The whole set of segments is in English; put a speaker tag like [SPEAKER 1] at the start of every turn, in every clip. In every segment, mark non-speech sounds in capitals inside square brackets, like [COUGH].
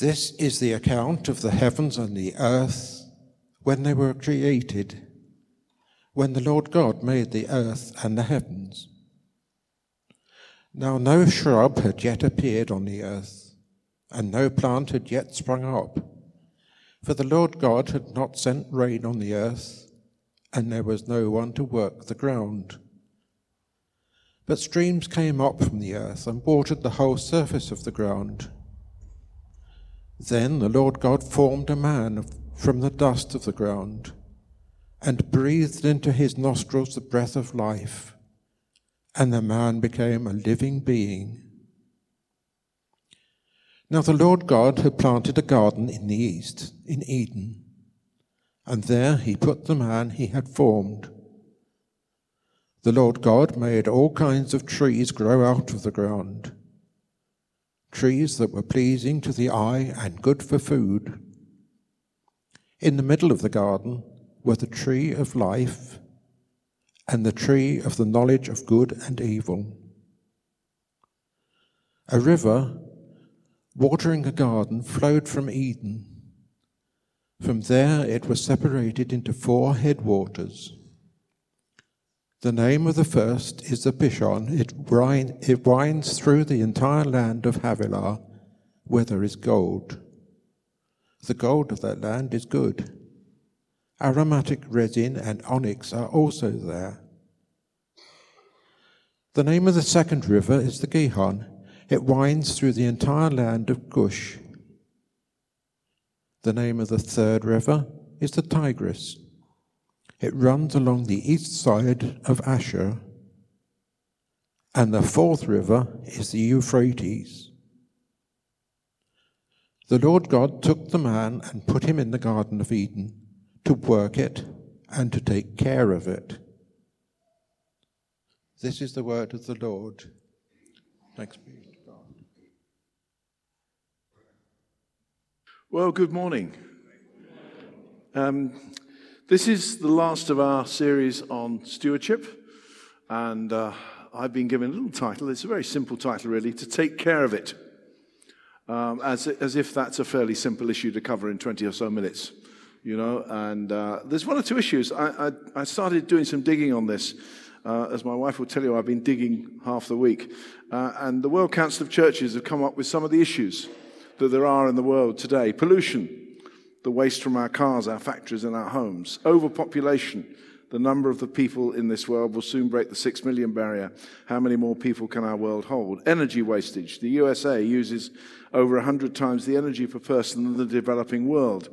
[SPEAKER 1] This is the account of the heavens and the earth when they were created, when the Lord God made the earth and the heavens. Now no shrub had yet appeared on the earth, and no plant had yet sprung up, for the Lord God had not sent rain on the earth, and there was no one to work the ground. But streams came up from the earth and watered the whole surface of the ground. Then the Lord God formed a man from the dust of the ground and breathed into his nostrils the breath of life, and the man became a living being. Now the Lord God had planted a garden in the east, in Eden, and there he put the man he had formed. The Lord God made all kinds of trees grow out of the ground, trees that were pleasing to the eye and good for food. In the middle of the garden were the tree of life and the tree of the knowledge of good and evil. A river watering a garden flowed from Eden. From there it was separated into four headwaters. The name of the first is the Pishon. It, it winds through the entire land of Havilah, where there is gold. The gold of that land is good. Aromatic resin and onyx are also there. The name of the second river is the Gihon. It winds through the entire land of Cush. The name of the third river is the Tigris. It runs along the east side of Ashur. And the fourth river is the Euphrates. The Lord God took the man and put him in the Garden of Eden to work it and to take care of it. This is the word of the Lord. Thanks be to God.
[SPEAKER 2] Well, good morning. Um, this is the last of our series on stewardship, and uh, I've been given a little title. It's a very simple title, really to take care of it, um, as, as if that's a fairly simple issue to cover in 20 or so minutes. You know, and uh, there's one or two issues. I, I, I started doing some digging on this. Uh, as my wife will tell you, I've been digging half the week. Uh, and the World Council of Churches have come up with some of the issues that there are in the world today pollution, the waste from our cars, our factories, and our homes. Overpopulation. The number of the people in this world will soon break the six million barrier. How many more people can our world hold? Energy wastage. The USA uses over 100 times the energy per person than the developing world.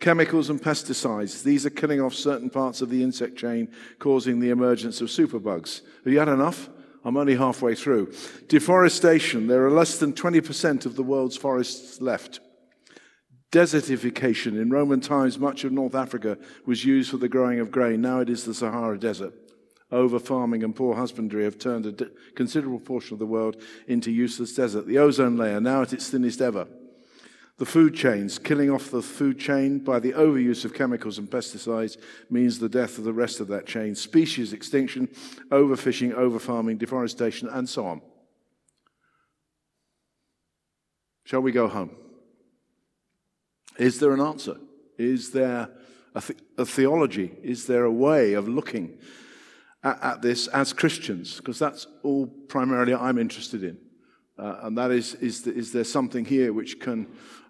[SPEAKER 2] Chemicals and pesticides. These are killing off certain parts of the insect chain, causing the emergence of superbugs. Have you had enough? I'm only halfway through. Deforestation. There are less than 20% of the world's forests left. Desertification. In Roman times, much of North Africa was used for the growing of grain. Now it is the Sahara Desert. Over farming and poor husbandry have turned a considerable portion of the world into useless desert. The ozone layer, now at its thinnest ever. The food chains, killing off the food chain by the overuse of chemicals and pesticides means the death of the rest of that chain. Species extinction, overfishing, overfarming, deforestation, and so on. Shall we go home? Is there an answer? Is there a, th- a theology? Is there a way of looking at, at this as Christians? Because that's all primarily I'm interested in. Uh, and that is, is, the, is there something here which can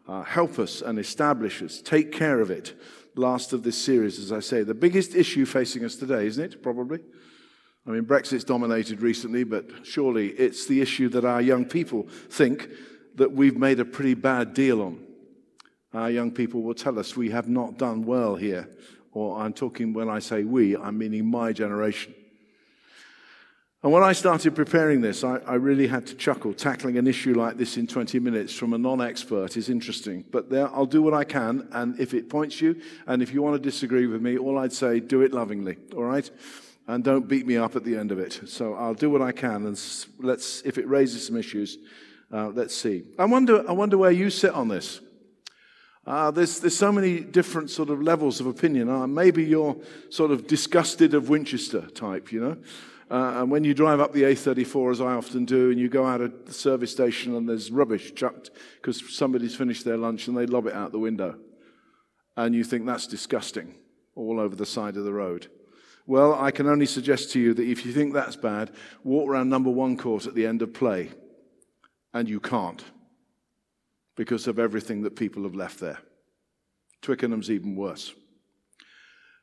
[SPEAKER 2] uh, help us and establish us, take care of it? Last of this series, as I say, the biggest issue facing us today, isn't it? Probably. I mean, Brexit's dominated recently, but surely it's the issue that our young people think that we've made a pretty bad deal on. Our young people will tell us we have not done well here. Or I'm talking, when I say we, I'm meaning my generation. And when I started preparing this, I, I, really had to chuckle. Tackling an issue like this in 20 minutes from a non expert is interesting. But there, I'll do what I can. And if it points you, and if you want to disagree with me, all I'd say, do it lovingly, all right? And don't beat me up at the end of it. So I'll do what I can. And let's, if it raises some issues, uh, let's see. I wonder, I wonder where you sit on this. Uh, there's, there's so many different sort of levels of opinion. Uh, maybe you're sort of disgusted of Winchester type, you know. Uh, and when you drive up the A34, as I often do, and you go out of the service station and there's rubbish chucked because somebody's finished their lunch and they lob it out the window. And you think that's disgusting all over the side of the road. Well, I can only suggest to you that if you think that's bad, walk around number one court at the end of play. And you can't because of everything that people have left there. Twickenham's even worse.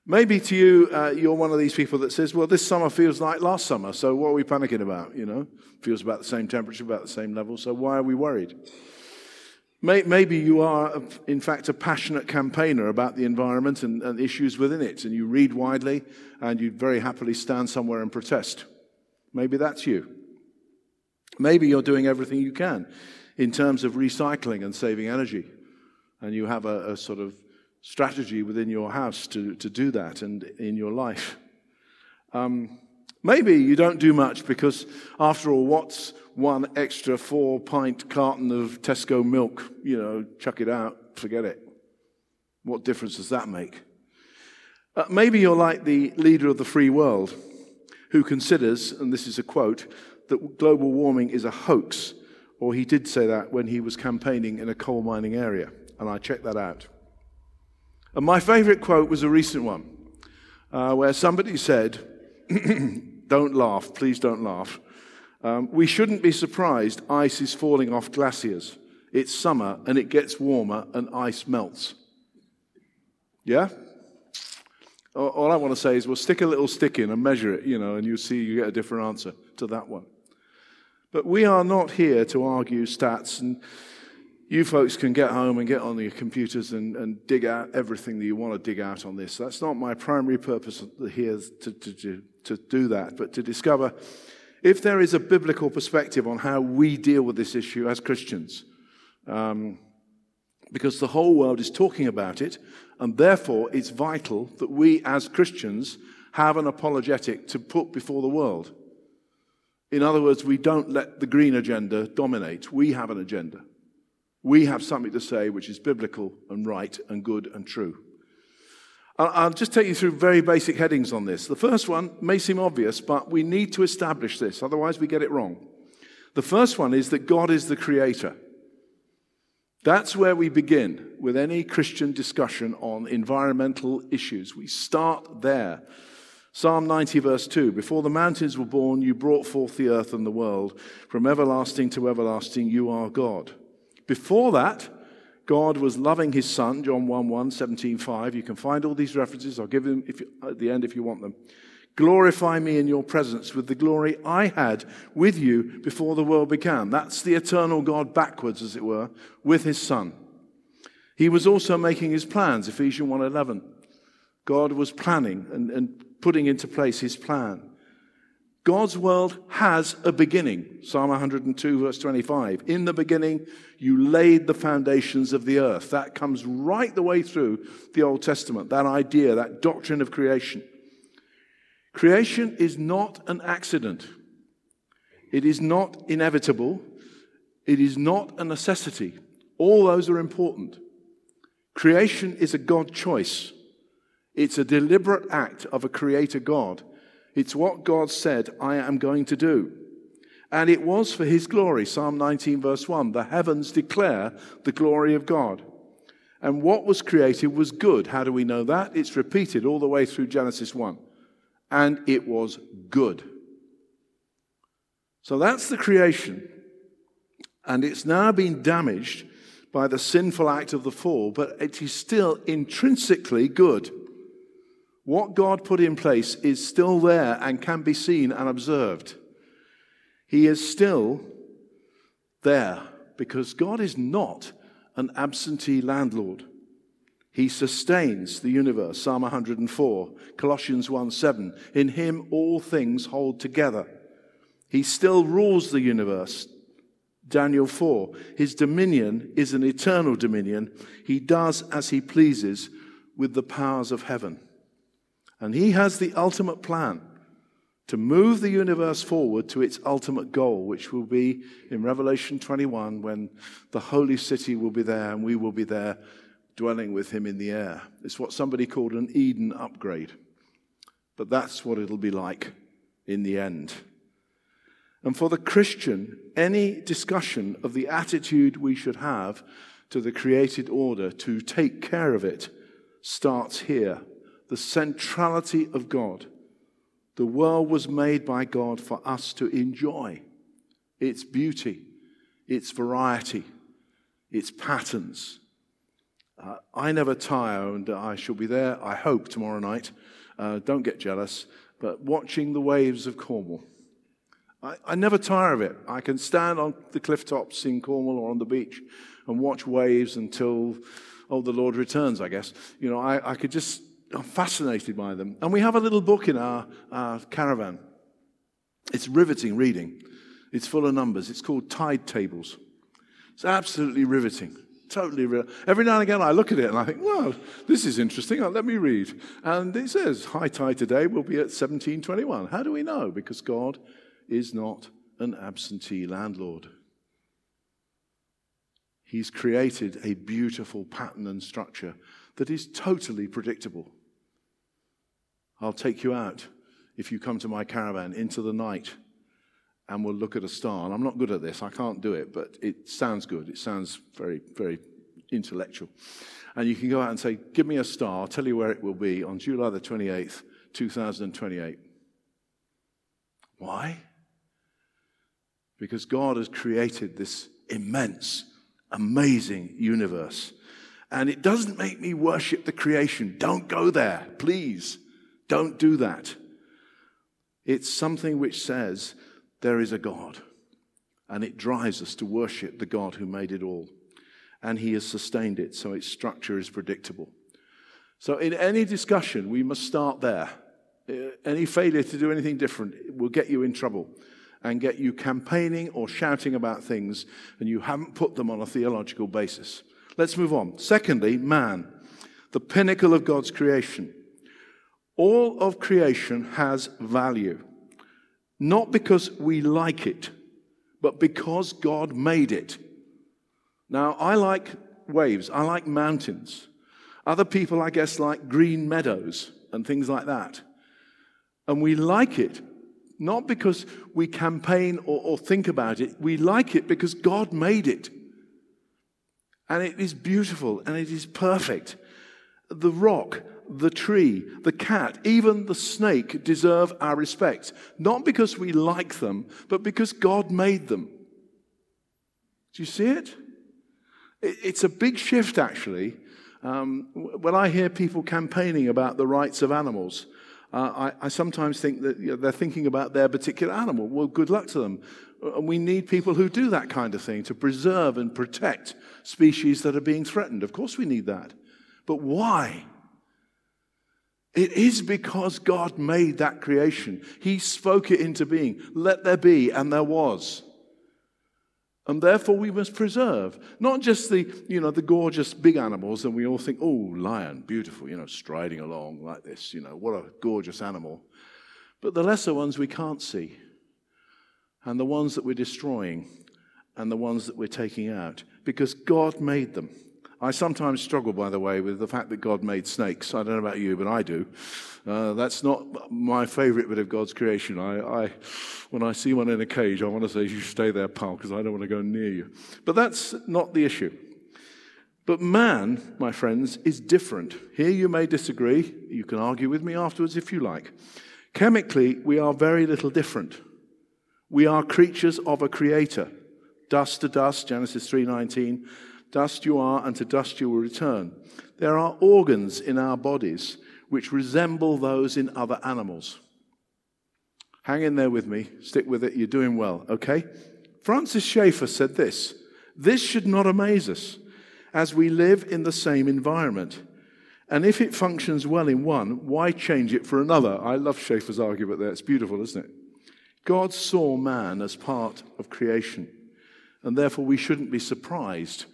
[SPEAKER 2] Maybe to you, uh, you're one of these people that says, well, this summer feels like last summer, so what are we panicking about? You know, feels about the same temperature, about the same level, so why are we worried? Maybe you are, in fact, a passionate campaigner about the environment and, and issues within it, and you read widely and you very happily stand somewhere and protest. Maybe that's you. Maybe you're doing everything you can in terms of recycling and saving energy, and you have a, a sort of strategy within your house to, to do that and in your life. Um, maybe you don't do much because, after all, what's one extra four pint carton of Tesco milk? You know, chuck it out, forget it. What difference does that make? Uh, maybe you're like the leader of the free world who considers, and this is a quote, that global warming is a hoax, or he did say that when he was campaigning in a coal mining area, and I checked that out. And my favorite quote was a recent one uh, where somebody said, [CLEARS THROAT] Don't laugh, please don't laugh. Um, we shouldn't be surprised ice is falling off glaciers. It's summer and it gets warmer and ice melts. Yeah? All I want to say is, well, stick a little stick in and measure it, you know, and you see you get a different answer to that one. But we are not here to argue stats and you folks can get home and get on your computers and, and dig out everything that you want to dig out on this. That's not my primary purpose here to, to, to do that, but to discover if there is a biblical perspective on how we deal with this issue as Christians. Um, because the whole world is talking about it, and therefore it's vital that we as Christians have an apologetic to put before the world. In other words, we don't let the green agenda dominate, we have an agenda we have something to say which is biblical and right and good and true. I'll just take you through very basic headings on this. The first one may seem obvious, but we need to establish this, otherwise, we get it wrong. The first one is that God is the creator. That's where we begin with any Christian discussion on environmental issues. We start there. Psalm 90, verse 2 Before the mountains were born, you brought forth the earth and the world. From everlasting to everlasting, you are God. Before that, God was loving his son, John 1 1, 17 5. You can find all these references. I'll give them you, at the end if you want them. Glorify me in your presence with the glory I had with you before the world began. That's the eternal God backwards, as it were, with his son. He was also making his plans, Ephesians 1.11. God was planning and, and putting into place his plan. God's world has a beginning. Psalm 102, verse 25. In the beginning, you laid the foundations of the earth. That comes right the way through the Old Testament, that idea, that doctrine of creation. Creation is not an accident, it is not inevitable, it is not a necessity. All those are important. Creation is a God choice, it's a deliberate act of a creator God it's what God said, I am going to do. And it was for his glory. Psalm 19, verse 1 the heavens declare the glory of God. And what was created was good. How do we know that? It's repeated all the way through Genesis 1. And it was good. So that's the creation. And it's now been damaged by the sinful act of the fall, but it is still intrinsically good. What God put in place is still there and can be seen and observed. He is still there because God is not an absentee landlord. He sustains the universe, Psalm 104, Colossians 1 7. In him all things hold together. He still rules the universe, Daniel 4. His dominion is an eternal dominion. He does as he pleases with the powers of heaven. And He has the ultimate plan to move the universe forward to its ultimate goal, which will be in Revelation 21 when the holy city will be there and we will be there dwelling with Him in the air. It's what somebody called an Eden upgrade. But that's what it'll be like in the end. And for the Christian, any discussion of the attitude we should have to the created order to take care of it starts here. The centrality of God. The world was made by God for us to enjoy its beauty, its variety, its patterns. Uh, I never tire, and I shall be there, I hope, tomorrow night. Uh, don't get jealous, but watching the waves of Cornwall. I, I never tire of it. I can stand on the cliff tops in Cornwall or on the beach and watch waves until, oh, the Lord returns, I guess. You know, I, I could just, I'm fascinated by them. And we have a little book in our, our caravan. It's riveting reading. It's full of numbers. It's called Tide Tables. It's absolutely riveting. Totally real. Every now and again, I look at it and I think, well, this is interesting. Oh, let me read. And it says, high tide today will be at 1721. How do we know? Because God is not an absentee landlord. He's created a beautiful pattern and structure that is totally predictable. I'll take you out if you come to my caravan into the night and we'll look at a star. And I'm not good at this, I can't do it, but it sounds good. It sounds very, very intellectual. And you can go out and say, Give me a star, I'll tell you where it will be on July the 28th, 2028. Why? Because God has created this immense, amazing universe. And it doesn't make me worship the creation. Don't go there, please. Don't do that. It's something which says there is a God. And it drives us to worship the God who made it all. And he has sustained it, so its structure is predictable. So, in any discussion, we must start there. Uh, any failure to do anything different will get you in trouble and get you campaigning or shouting about things, and you haven't put them on a theological basis. Let's move on. Secondly, man, the pinnacle of God's creation. All of creation has value, not because we like it, but because God made it. Now, I like waves, I like mountains. Other people, I guess, like green meadows and things like that. And we like it not because we campaign or, or think about it. We like it because God made it. And it is beautiful and it is perfect. The rock, the tree, the cat, even the snake deserve our respect. Not because we like them, but because God made them. Do you see it? It's a big shift, actually. Um, when I hear people campaigning about the rights of animals, uh, I, I, sometimes think that you know, they're thinking about their particular animal. Well, good luck to them. Uh, and we need people who do that kind of thing to preserve and protect species that are being threatened. Of course, we need that. But why? It is because God made that creation. He spoke it into being. Let there be, and there was. And therefore, we must preserve not just the, you know, the gorgeous big animals, and we all think, oh, lion, beautiful, you know, striding along like this, you know, what a gorgeous animal. But the lesser ones we can't see, and the ones that we're destroying, and the ones that we're taking out, because God made them. I sometimes struggle, by the way, with the fact that God made snakes. I don't know about you, but I do. Uh, that's not my favorite bit of God's creation. I, I, when I see one in a cage, I want to say, You stay there, pal, because I don't want to go near you. But that's not the issue. But man, my friends, is different. Here you may disagree. You can argue with me afterwards if you like. Chemically, we are very little different. We are creatures of a creator. Dust to dust, Genesis 3:19. Dust you are, and to dust you will return. There are organs in our bodies which resemble those in other animals. Hang in there with me. Stick with it. You're doing well, okay? Francis Schaeffer said this This should not amaze us, as we live in the same environment. And if it functions well in one, why change it for another? I love Schaeffer's argument there. It's beautiful, isn't it? God saw man as part of creation, and therefore we shouldn't be surprised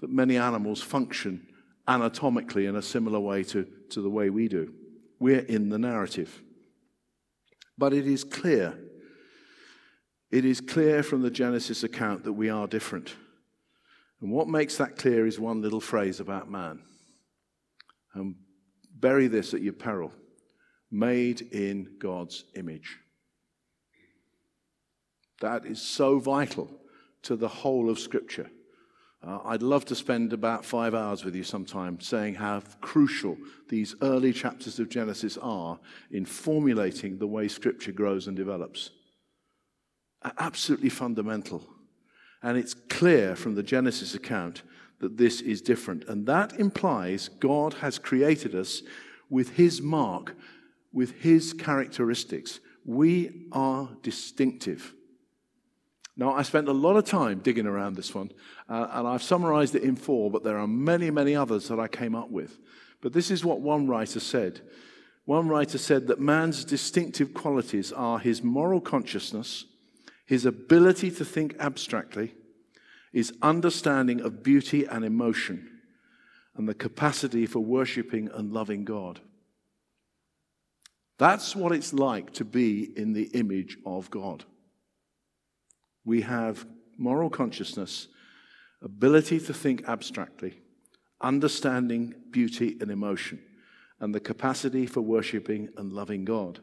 [SPEAKER 2] that many animals function anatomically in a similar way to, to the way we do. We're in the narrative. But it is clear, it is clear from the Genesis account that we are different. And what makes that clear is one little phrase about man. And bury this at your peril made in God's image. That is so vital to the whole of Scripture. Uh, I'd love to spend about five hours with you sometime saying how crucial these early chapters of Genesis are in formulating the way Scripture grows and develops. Absolutely fundamental. And it's clear from the Genesis account that this is different. And that implies God has created us with His mark, with His characteristics. We are distinctive. Now, I spent a lot of time digging around this one, uh, and I've summarized it in four, but there are many, many others that I came up with. But this is what one writer said. One writer said that man's distinctive qualities are his moral consciousness, his ability to think abstractly, his understanding of beauty and emotion, and the capacity for worshiping and loving God. That's what it's like to be in the image of God. We have moral consciousness, ability to think abstractly, understanding beauty and emotion, and the capacity for worshiping and loving God.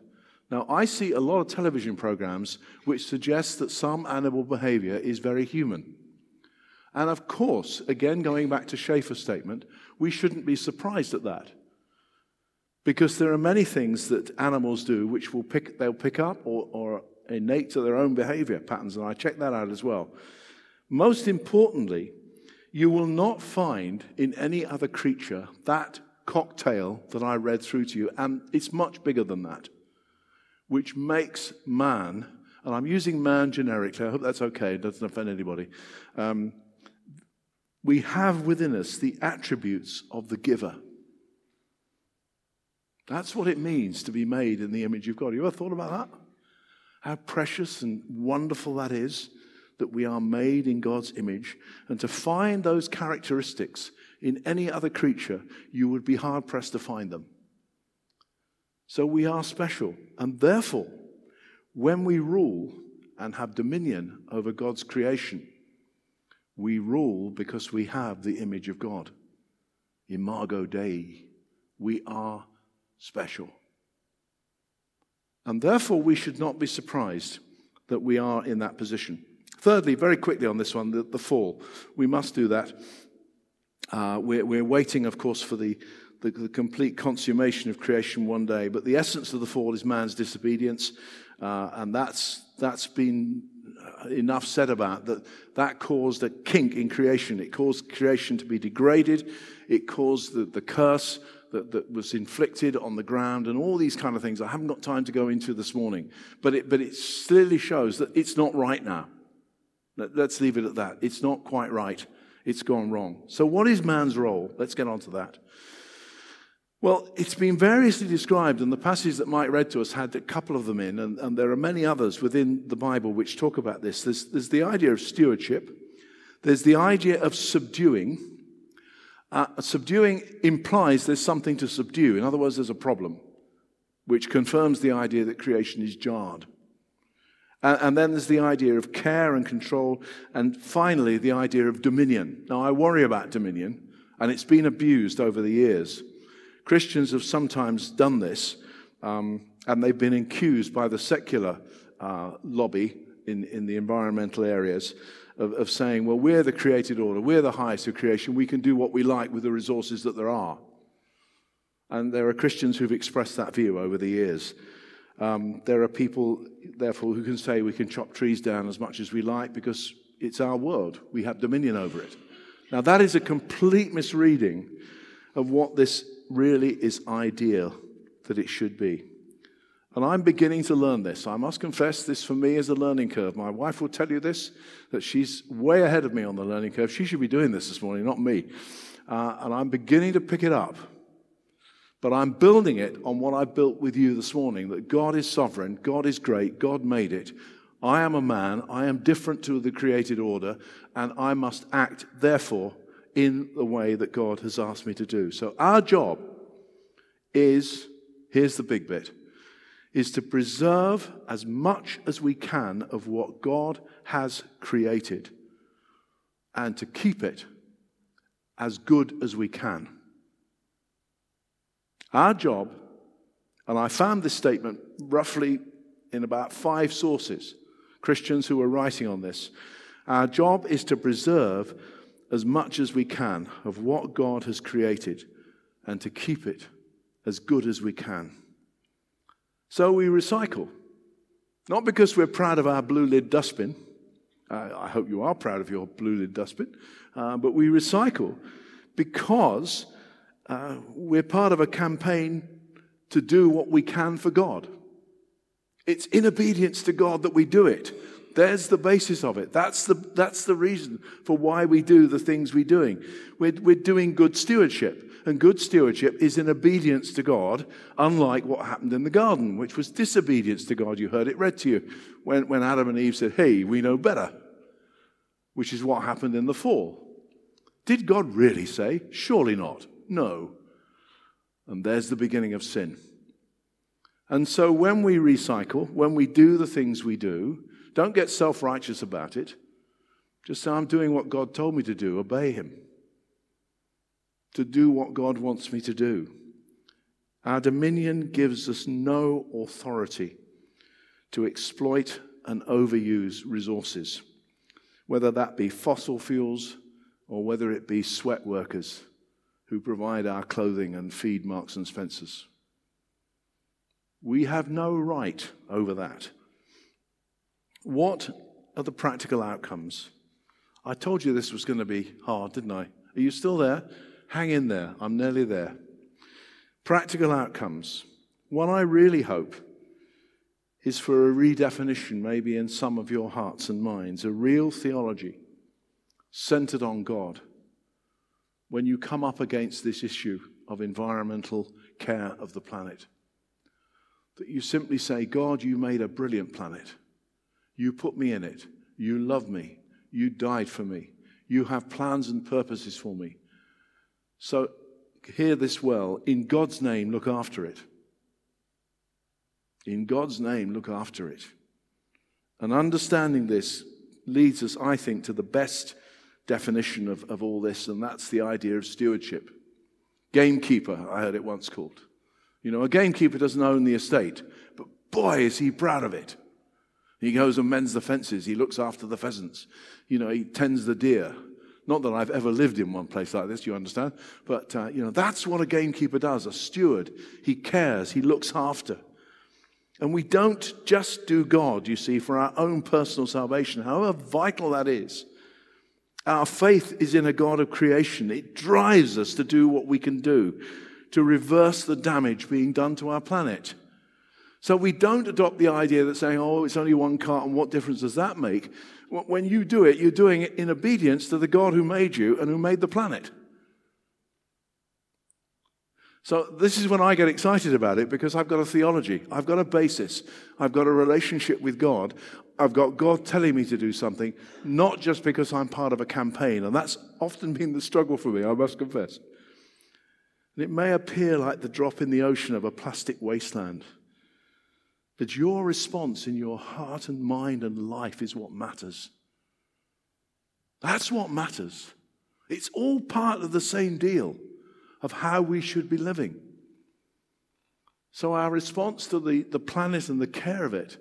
[SPEAKER 2] Now, I see a lot of television programs which suggest that some animal behavior is very human. And of course, again, going back to Schaeffer's statement, we shouldn't be surprised at that. Because there are many things that animals do which will pick, they'll pick up or, or innate to their own behavior patterns, and I checked that out as well. Most importantly, you will not find in any other creature that cocktail that I read through to you, and it's much bigger than that, which makes man, and I'm using man generically, I hope that's okay, it doesn't offend anybody. Um, we have within us the attributes of the giver. That's what it means to be made in the image of God. You ever thought about that? How precious and wonderful that is that we are made in God's image. And to find those characteristics in any other creature, you would be hard pressed to find them. So we are special. And therefore, when we rule and have dominion over God's creation, we rule because we have the image of God. Imago Dei. We are special. And therefore, we should not be surprised that we are in that position. Thirdly, very quickly on this one, the, the fall. We must do that. Uh, we're, we're, waiting, of course, for the, the, the, complete consummation of creation one day. But the essence of the fall is man's disobedience. Uh, and that's, that's been enough said about that. That caused a kink in creation. It caused creation to be degraded. It caused the, the curse that, that was inflicted on the ground and all these kind of things I haven't got time to go into this morning. But it, but it clearly shows that it's not right now. Let, let's leave it at that. It's not quite right. It's gone wrong. So, what is man's role? Let's get on to that. Well, it's been variously described, and the passage that Mike read to us had a couple of them in, and, and there are many others within the Bible which talk about this. There's, there's the idea of stewardship, there's the idea of subduing, uh, subduing implies there's something to subdue. In other words, there's a problem, which confirms the idea that creation is jarred. And, then there's the idea of care and control. And finally, the idea of dominion. Now, I worry about dominion, and it's been abused over the years. Christians have sometimes done this, um, and they've been accused by the secular uh, lobby in, in the environmental areas of, of saying, well, we're the created order, we're the highest of creation, we can do what we like with the resources that there are. And there are Christians who've expressed that view over the years. Um, there are people, therefore, who can say we can chop trees down as much as we like because it's our world. We have dominion over it. Now, that is a complete misreading of what this really is ideal that it should be. And I'm beginning to learn this. I must confess, this for me is a learning curve. My wife will tell you this, that she's way ahead of me on the learning curve. She should be doing this this morning, not me. Uh, and I'm beginning to pick it up. But I'm building it on what I built with you this morning that God is sovereign, God is great, God made it. I am a man, I am different to the created order, and I must act, therefore, in the way that God has asked me to do. So our job is here's the big bit is to preserve as much as we can of what God has created and to keep it as good as we can. Our job, and I found this statement roughly in about five sources, Christians who were writing on this. Our job is to preserve as much as we can of what God has created and to keep it as good as we can. So we recycle. Not because we're proud of our blue lid dustbin. I hope you are proud of your blue lid dustbin. Uh, but we recycle because uh, we're part of a campaign to do what we can for God. It's in obedience to God that we do it. There's the basis of it. That's the, that's the reason for why we do the things we're doing. We're, we're doing good stewardship. And good stewardship is in obedience to God, unlike what happened in the garden, which was disobedience to God. You heard it read to you when, when Adam and Eve said, Hey, we know better, which is what happened in the fall. Did God really say? Surely not. No. And there's the beginning of sin. And so when we recycle, when we do the things we do, don't get self righteous about it. Just say, I'm doing what God told me to do, obey Him. To do what God wants me to do. Our dominion gives us no authority to exploit and overuse resources, whether that be fossil fuels or whether it be sweat workers who provide our clothing and feed Marks and Spencers. We have no right over that. What are the practical outcomes? I told you this was going to be hard, didn't I? Are you still there? Hang in there. I'm nearly there. Practical outcomes. What I really hope is for a redefinition, maybe in some of your hearts and minds, a real theology centered on God when you come up against this issue of environmental care of the planet. That you simply say, God, you made a brilliant planet. You put me in it. You love me. You died for me. You have plans and purposes for me. So hear this well. In God's name, look after it. In God's name, look after it. And understanding this leads us, I think, to the best definition of, of all this, and that's the idea of stewardship. Gamekeeper, I heard it once called. You know, a gamekeeper doesn't own the estate, but boy, is he proud of it. He goes and mends the fences, he looks after the pheasants, you know, he tends the deer. Not that I've ever lived in one place like this, you understand? But, uh, you know, that's what a gamekeeper does, a steward. He cares, he looks after. And we don't just do God, you see, for our own personal salvation, however vital that is. Our faith is in a God of creation. It drives us to do what we can do to reverse the damage being done to our planet. So we don't adopt the idea that saying, oh, it's only one car and what difference does that make? When you do it, you're doing it in obedience to the God who made you and who made the planet. So this is when I get excited about it because I've got a theology, I've got a basis, I've got a relationship with God. I've got God telling me to do something, not just because I'm part of a campaign. And that's often been the struggle for me, I must confess. And it may appear like the drop in the ocean of a plastic wasteland. But your response in your heart and mind and life is what matters. That's what matters. It's all part of the same deal of how we should be living. So, our response to the, the planet and the care of it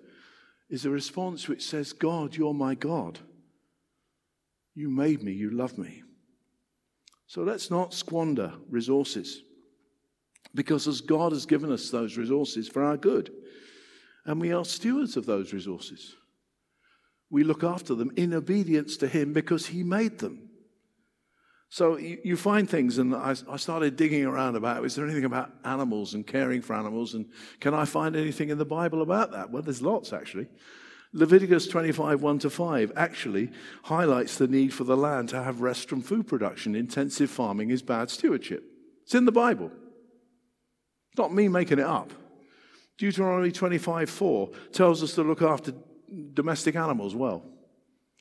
[SPEAKER 2] is a response which says, God, you're my God. You made me, you love me. So let's not squander resources because as God has given us those resources for our good, and we are stewards of those resources. We look after them in obedience to Him because He made them. So you, you find things, and I, I, started digging around about is there anything about animals and caring for animals? And can I find anything in the Bible about that? Well, there's lots actually. Leviticus 25, 1 to 5 actually highlights the need for the land to have rest from food production. Intensive farming is bad stewardship. It's in the Bible. It's not me making it up. Deuteronomy 25:4 tells us to look after domestic animals well.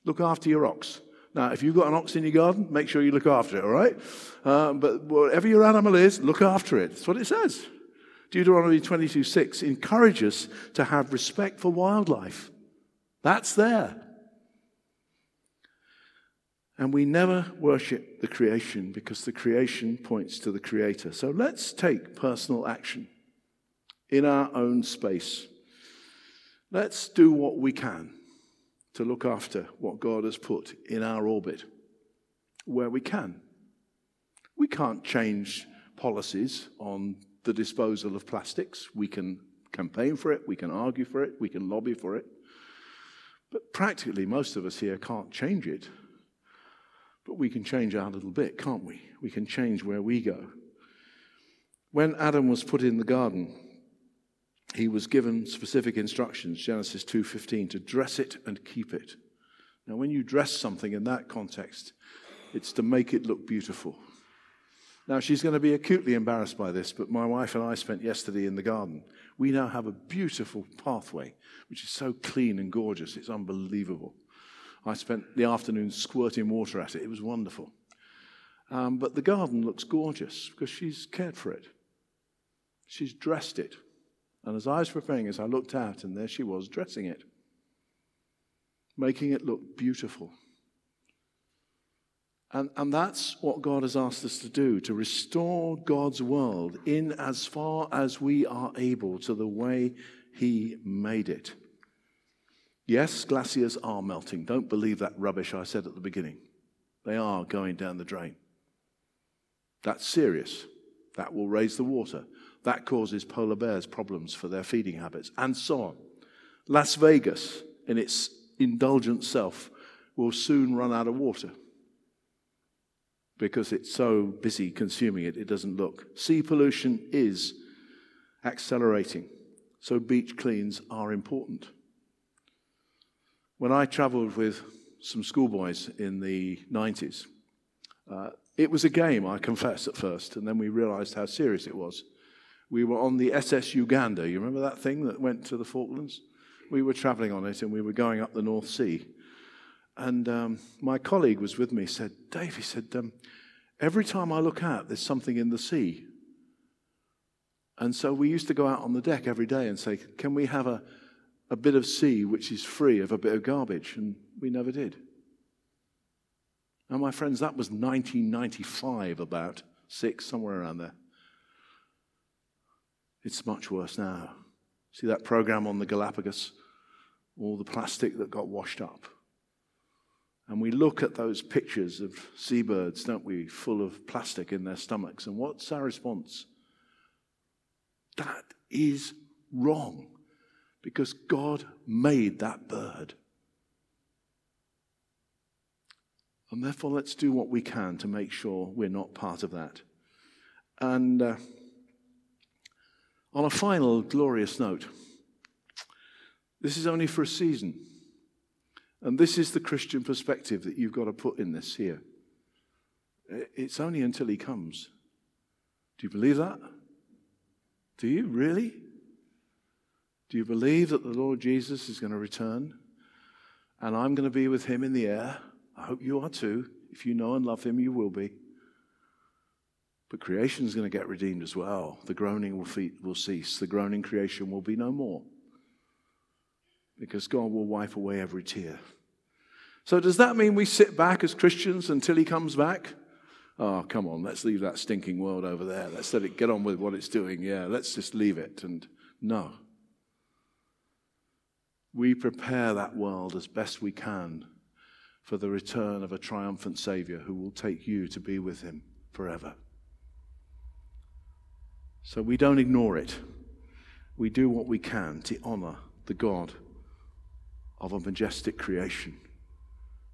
[SPEAKER 2] Look after your ox. Now, if you've got an ox in your garden, make sure you look after it, all right? Uh, but whatever your animal is, look after it. That's what it says. Deuteronomy 22 6 encourages to have respect for wildlife. That's there. And we never worship the creation because the creation points to the Creator. So let's take personal action in our own space. Let's do what we can to look after what God has put in our orbit where we can. We can't change policies on the disposal of plastics. We can campaign for it, we can argue for it, we can lobby for it. But practically, most of us here can't change it. But we can change our little bit, can't we? We can change where we go. When Adam was put in the garden, he was given specific instructions, Genesis 2:15, to dress it and keep it. Now, when you dress something in that context, it's to make it look beautiful. Now, she's going to be acutely embarrassed by this, but my wife and I spent yesterday in the garden. We now have a beautiful pathway, which is so clean and gorgeous, it's unbelievable. I spent the afternoon squirting water at it, it was wonderful. Um, but the garden looks gorgeous because she's cared for it, she's dressed it. And as I was preparing as I looked out, and there she was dressing it, making it look beautiful. And, and that's what God has asked us to do to restore God's world in as far as we are able to the way He made it. Yes, glaciers are melting. Don't believe that rubbish I said at the beginning. They are going down the drain. That's serious. That will raise the water. That causes polar bears problems for their feeding habits, and so on. Las Vegas, in its indulgent self, will soon run out of water because it's so busy consuming it, it doesn't look. Sea pollution is accelerating, so beach cleans are important. When I traveled with some schoolboys in the 90s, uh, it was a game, I [LAUGHS] confess, at first, and then we realized how serious it was. We were on the SS Uganda. You remember that thing that went to the Falklands? We were traveling on it and we were going up the North Sea. And um, my colleague was with me, said, Dave, he said, um, every time I look out, there's something in the sea. And so we used to go out on the deck every day and say, Can we have a, a bit of sea which is free of a bit of garbage? And we never did. Now, my friends, that was 1995, about six, somewhere around there. It's much worse now. See that program on the Galapagos? All the plastic that got washed up. And we look at those pictures of seabirds, don't we, full of plastic in their stomachs. And what's our response? That is wrong because God made that bird. And therefore, let's do what we can to make sure we're not part of that. And uh, on a final glorious note, this is only for a season. And this is the Christian perspective that you've got to put in this here. It's only until he comes. Do you believe that? Do you really? Do you believe that the Lord Jesus is going to return and I'm going to be with him in the air? I hope you are too. If you know and love him, you will be. But creation is going to get redeemed as well. The groaning will, fe- will cease. The groaning creation will be no more because God will wipe away every tear. So, does that mean we sit back as Christians until He comes back? Oh, come on, let's leave that stinking world over there. Let's let it get on with what it's doing. Yeah, let's just leave it. And no. We prepare that world as best we can for the return of a triumphant Savior who will take you to be with Him forever. So we don't ignore it. We do what we can to honor the God of a majestic creation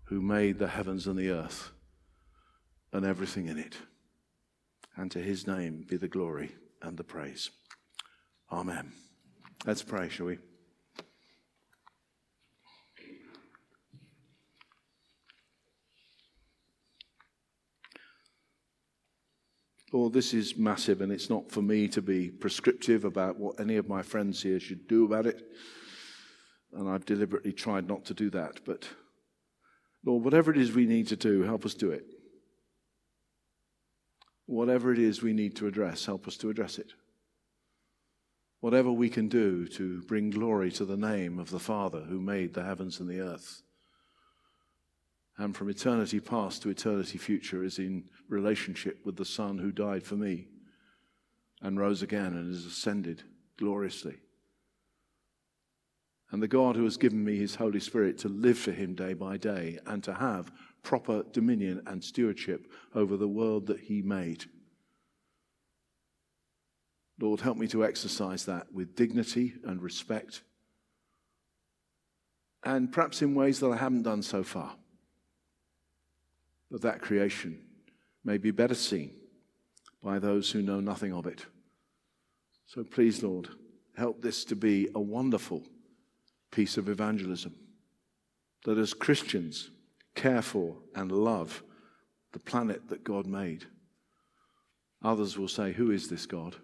[SPEAKER 2] who made the heavens and the earth and everything in it. And to his name be the glory and the praise. Amen. Let's pray, shall we? Lord, this is massive, and it's not for me to be prescriptive about what any of my friends here should do about it and I've deliberately tried not to do that. But Lord, whatever it is we need to do, help us do it. Whatever it is we need to address, help us to address it. Whatever we can do to bring glory to the name of the Father who made the heavens and the earth. And from eternity past to eternity future is in relationship with the Son who died for me and rose again and is ascended gloriously And the God who has given me his Holy Spirit to live for him day by day and to have proper dominion and stewardship over the world that he made. Lord, help me to exercise that with dignity and respect, and perhaps in ways that I haven't done so far. But that creation may be better seen by those who know nothing of it. So please, Lord, help this to be a wonderful piece of evangelism. That as Christians care for and love the planet that God made, others will say, Who is this God?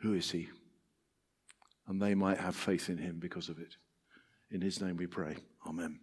[SPEAKER 2] Who is he? And they might have faith in him because of it. In his name we pray. Amen.